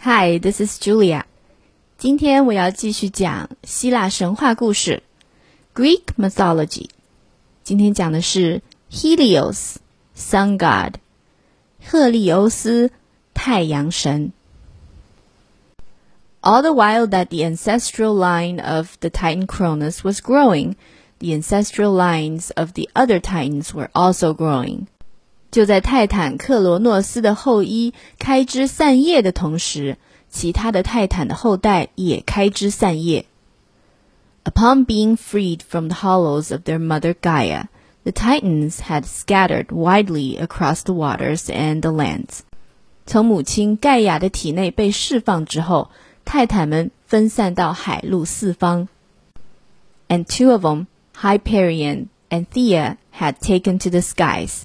Hi, this is Julia. 今天我要继续讲希腊神话故事 Greek mythology。今天讲的是 Helios, sun god，赫利欧斯，太阳神。All the while that the ancestral line of the Titan Cronus was growing, the ancestral lines of the other Titans were also growing. 就在泰坦克罗诺斯的后裔开枝散叶的同时，其他的泰坦的后代也开枝散叶。Upon being freed from the hollows of their mother Gaia, the Titans had scattered widely across the waters and the lands. 从母亲盖亚的体内被释放之后，泰坦们分散到海陆四方。And two of them, Hyperion and Thea, had taken to the skies.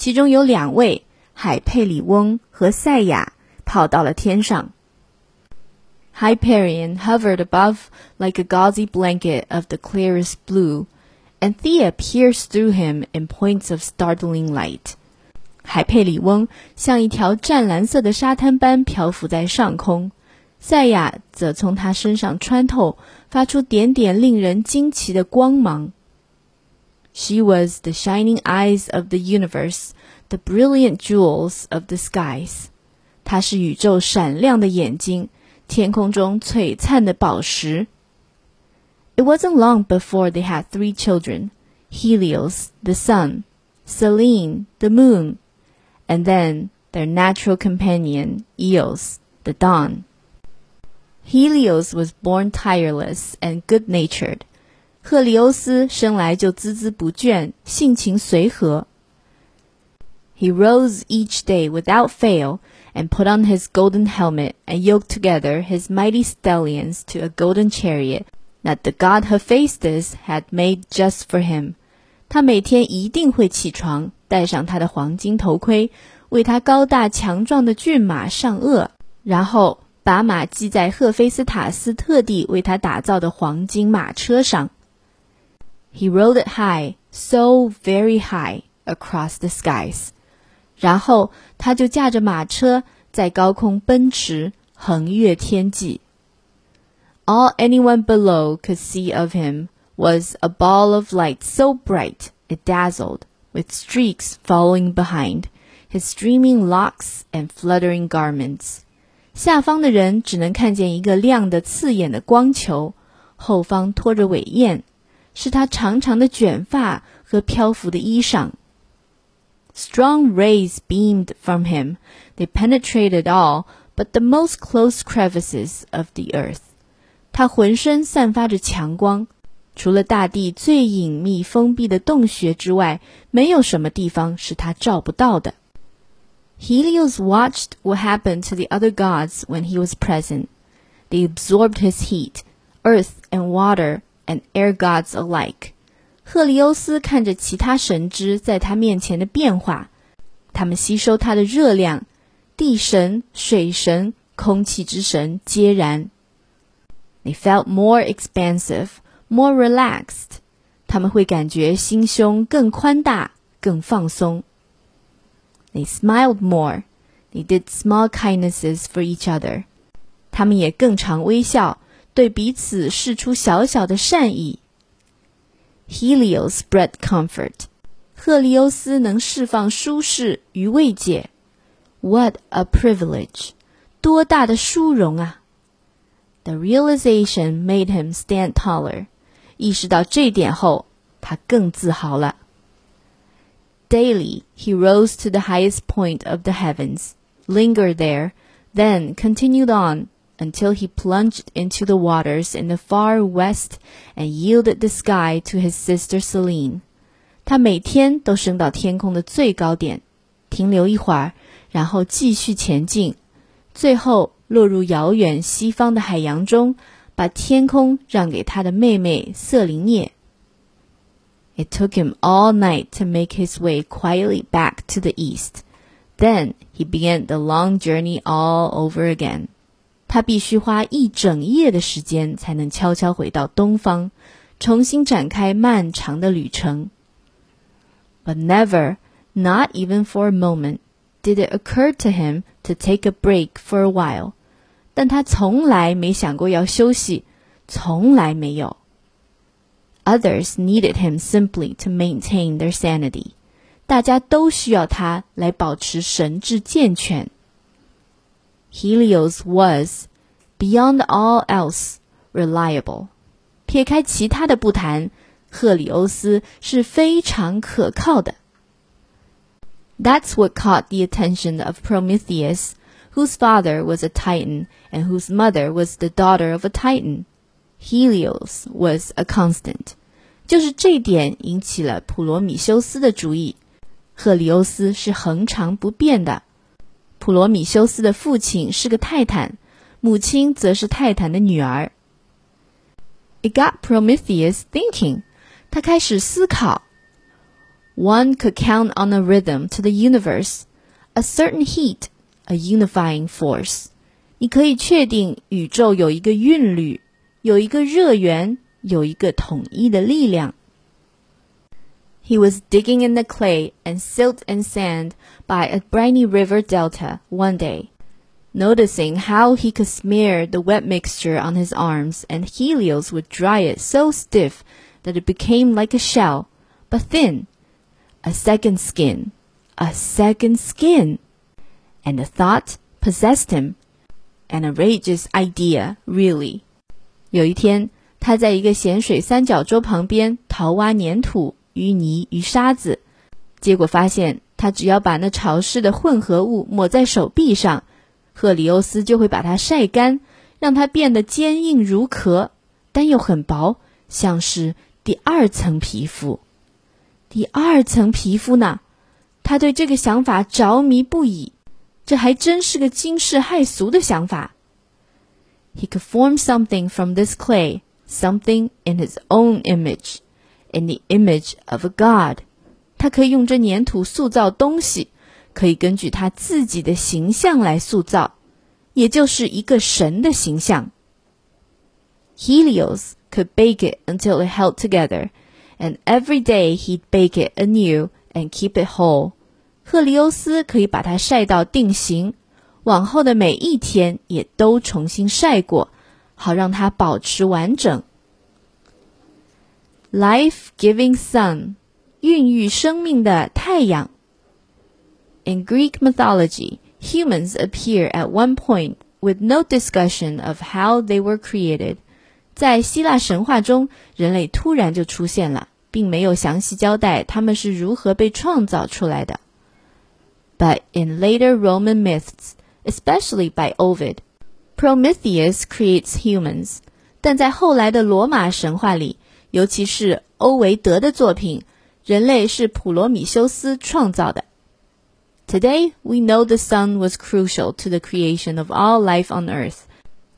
其中有两位海佩里翁和赛亚跑到了天上。Hyperion hovered above like a gauzy blanket of the clearest blue, and Thea pierced through him in points of startling light. 海佩里翁像一条湛蓝色的沙滩般漂浮在上空，赛亚则从他身上穿透，发出点点令人惊奇的光芒。she was the shining eyes of the universe, the brilliant jewels of the skies. 她是宇宙闪亮的眼睛，天空中璀璨的宝石。It wasn't long before they had three children Helios, the sun, Selene, the moon, and then their natural companion, Eos, the dawn. Helios was born tireless and good natured. 赫利欧斯生来就孜孜不倦，性情随和。 He rose each day without fail and put on his golden helmet and yoked together his mighty stallions to a golden chariot that the god Hephaestus had made just for him. 他每天一定会起床，戴上他的黄金头盔，为他高大强壮的骏马上轭，然后把马系在赫菲斯塔斯特地为他打造的黄金马车上。he rode it high, so very high across the skies. 然后他就驾着马车在高空奔驰，横越天际。All anyone below could see of him was a ball of light so bright it dazzled, with streaks following behind, his streaming locks and fluttering garments. 下方的人只能看见一个亮得刺眼的光球，后方拖着尾焰。是他长长的卷发和漂浮的衣裳。 Strong rays beamed from him. They penetrated all but the most close crevices of the earth. 他浑身散发着强光，除了大地最隐秘封闭的洞穴之外，没有什么地方是他照不到的。Helios watched what happened to the other gods when he was present. They absorbed his heat, earth and water and air gods alike。 赫利欧斯看着其他神之在他面前的变化，他们吸收他的热量，地神、水神、空气之神皆然。They felt more expansive, more relaxed。他们会感觉心胸更宽大、更放松。They smiled more. They did small kindnesses for each other. 他们也更常微笑。对彼此示出小小的善意。Helios spread comfort，赫利欧斯能释放舒适与慰藉。What a privilege！多大的殊荣啊！The realization made him stand taller。意识到这点后，他更自豪了。Daily he rose to the highest point of the heavens, lingered there, then continued on until he plunged into the waters in the far west and yielded the sky to his sister Selene。他每天都升到天空的最高点，停留一会儿，然后继续前进，最后落入遥远西方的海洋中，把天空让给他的妹妹瑟琳涅。It took him all night to make his way quietly back to the east. Then he began the long journey all over again. 他必须花一整夜的时间才能悄悄回到东方，重新展开漫长的旅程。But never, not even for a moment, did it occur to him to take a break for a while, 但他从来没想过要休息，从来没有。Others needed him simply to maintain their sanity。大家都需要他来保持神智健全。 Helios was, beyond all else, reliable。撇开其他的不谈，赫里欧斯是非常可靠的。That's what caught the attention of Prometheus, whose father was a Titan and whose mother was the daughter of a Titan. Helios was a constant. 就是这点引起了普罗米修斯的注意。赫里欧斯是恒常不变的。 普罗米修斯的父亲是个泰坦，母亲则是泰坦的女儿。It got Prometheus thinking. 他开始思考。One could count on a rhythm to the universe, a certain heat, a unifying force. 你可以确定宇宙有一个韵律，有一个热源。有一个统一的力量。He was digging in the clay and silt and sand by a briny river delta one day, noticing how he could smear the wet mixture on his arms, and Helios would dry it so stiff that it became like a shell, but thin. A second skin, a second skin. And the thought possessed him. An outrageous idea, really. 有一天，他在一个咸水三角洲旁边淘挖粘土、 淤泥与沙子，结果发现，他只要把那潮湿的混合物抹在手臂上，赫里欧斯就会把它晒干，让它变得坚硬如壳，但又很薄，像是第二层皮肤。第二层皮肤呢？他对这个想法着迷不已，这还真是个惊世骇俗的想法。He could form something from this clay. something in his own image, in the image of a god。他可以用这粘土塑造东西，可以根据他自己的形象来塑造，也就是一个神的形象。Helios could bake it until it held together, and every day he'd bake it anew and keep it whole. 赫利欧斯可以把它晒到定型，往后的每一天也都重新晒过。好让它保持完整。Life-giving sun，孕育生命的太阳。In Greek mythology, humans appear at one point with no discussion of how they were created. 在希腊神话中，人类突然就出现了，并没有详细交代他们是如何被创造出来的。But in later Roman myths, especially by Ovid, Prometheus creates humans，但在后来的罗马神话里， 尤其是欧维德的作品，人类是普罗米修斯创造的。Today we know the sun was crucial to the creation of all life on Earth。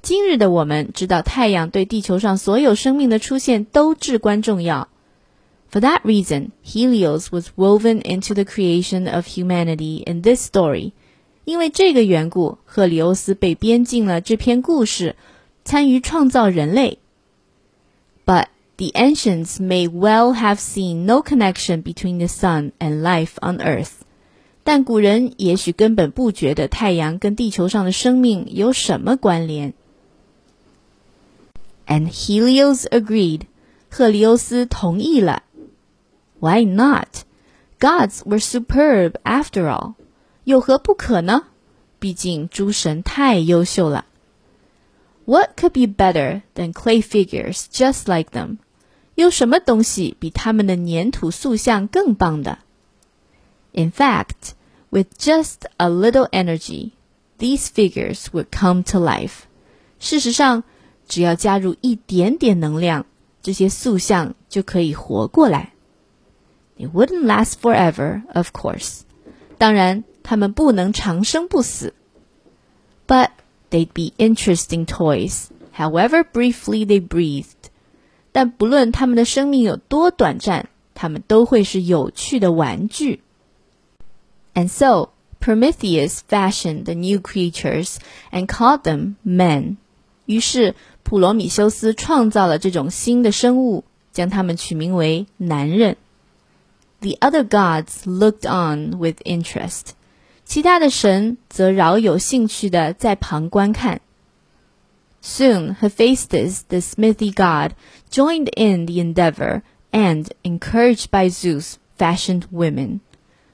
今日的我们知道太阳对地球上所有生命的出现都至关重要。For that reason, Helios was woven into the creation of humanity in this story. 因为这个缘故，赫里欧斯被编进了这篇故事，参与创造人类。But the ancients may well have seen no connection between the sun and life on Earth。但古人也许根本不觉得太阳跟地球上的生命有什么关联。And Helios agreed。赫里欧斯同意了。Why not? Gods were superb after all. 有何不可呢？毕竟诸神太优秀了。What could be better than clay figures just like them？ 有什么东西比他们的粘土塑像更棒的？In fact, with just a little energy, these figures would come to life. 事实上，只要加入一点点能量，这些塑像就可以活过来。It wouldn't last forever, of course. 当然。他们不能长生不死。But they'd be interesting toys, however briefly they breathed. 但不论他们的生命有多短暂，他们都会是有趣的玩具。And so Prometheus fashioned the new creatures and called them men. 于是普罗米修斯创造了这种新的生物，将它们取名为男人。The other gods looked on with interest. 其他的神则饶有兴趣的在旁观看。 Soon, Hephaestus, the smithy god, joined in the endeavor and, encouraged by Zeus, fashioned women.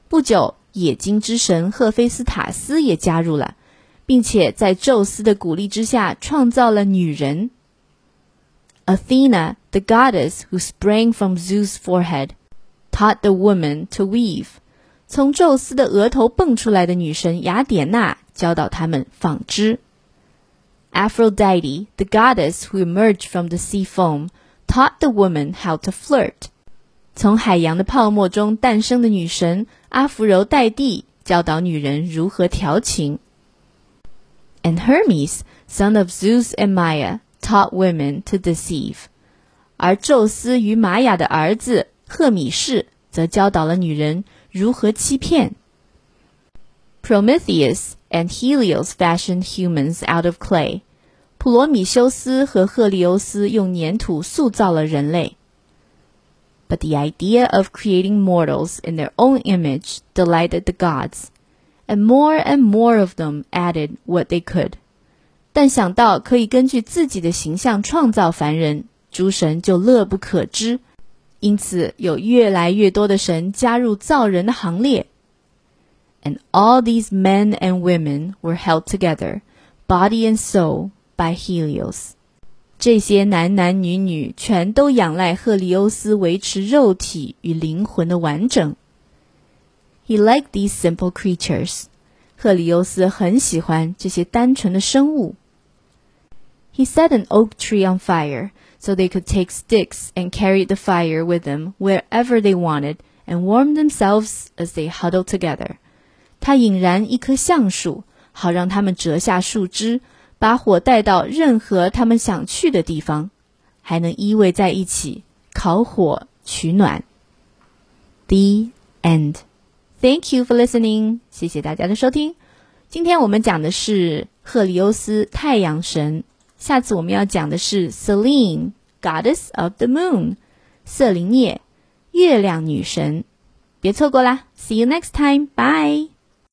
不久，冶金之神赫菲斯塔斯也加入了，并且在宙斯的鼓励之下创造了女人。Athena, the goddess who sprang from Zeus' forehead, taught the woman to weave. 从宙斯的额头蹦出来的女神雅典娜教导他们纺织。Aphrodite, the goddess who emerged from the sea foam, taught the woman how to flirt. 从海洋的泡沫中诞生的女神阿芙柔黛蒂教导女人如何调情。And Hermes, son of Zeus and Maya, taught women to deceive，而宙斯与玛雅的儿子赫米士则教导了女人如何欺骗。Prometheus and Helios fashioned humans out of clay， 普罗米修斯和赫利欧斯用粘土塑造了人类。But the idea of creating mortals in their own image delighted the gods, and more and more of them added what they could. 但想到可以根据自己的形象创造凡人，诸神就乐不可支，因此有越来越多的神加入造人的行列。And all these men and women were held together, body and soul, by Helios。这些男男女女全都仰赖赫利欧斯维持肉体与灵魂的完整。He liked these simple creatures。赫里欧斯很喜欢这些单纯的生物。He set an oak tree on fire so they could take sticks and carry the fire with them wherever they wanted and warm themselves as they huddled together. 他引燃一棵橡树，好让他们折下树枝， 把火带到任何他们想去的地方，还能依偎在一起烤火取暖。The end. Thank you for listening. 谢谢大家的收听。今天我们讲的是赫利欧斯，太阳神。下次我们要讲的是 Selene, Goddess of the Moon，瑟琳涅，月亮女神。别错过啦！See you next time. Bye.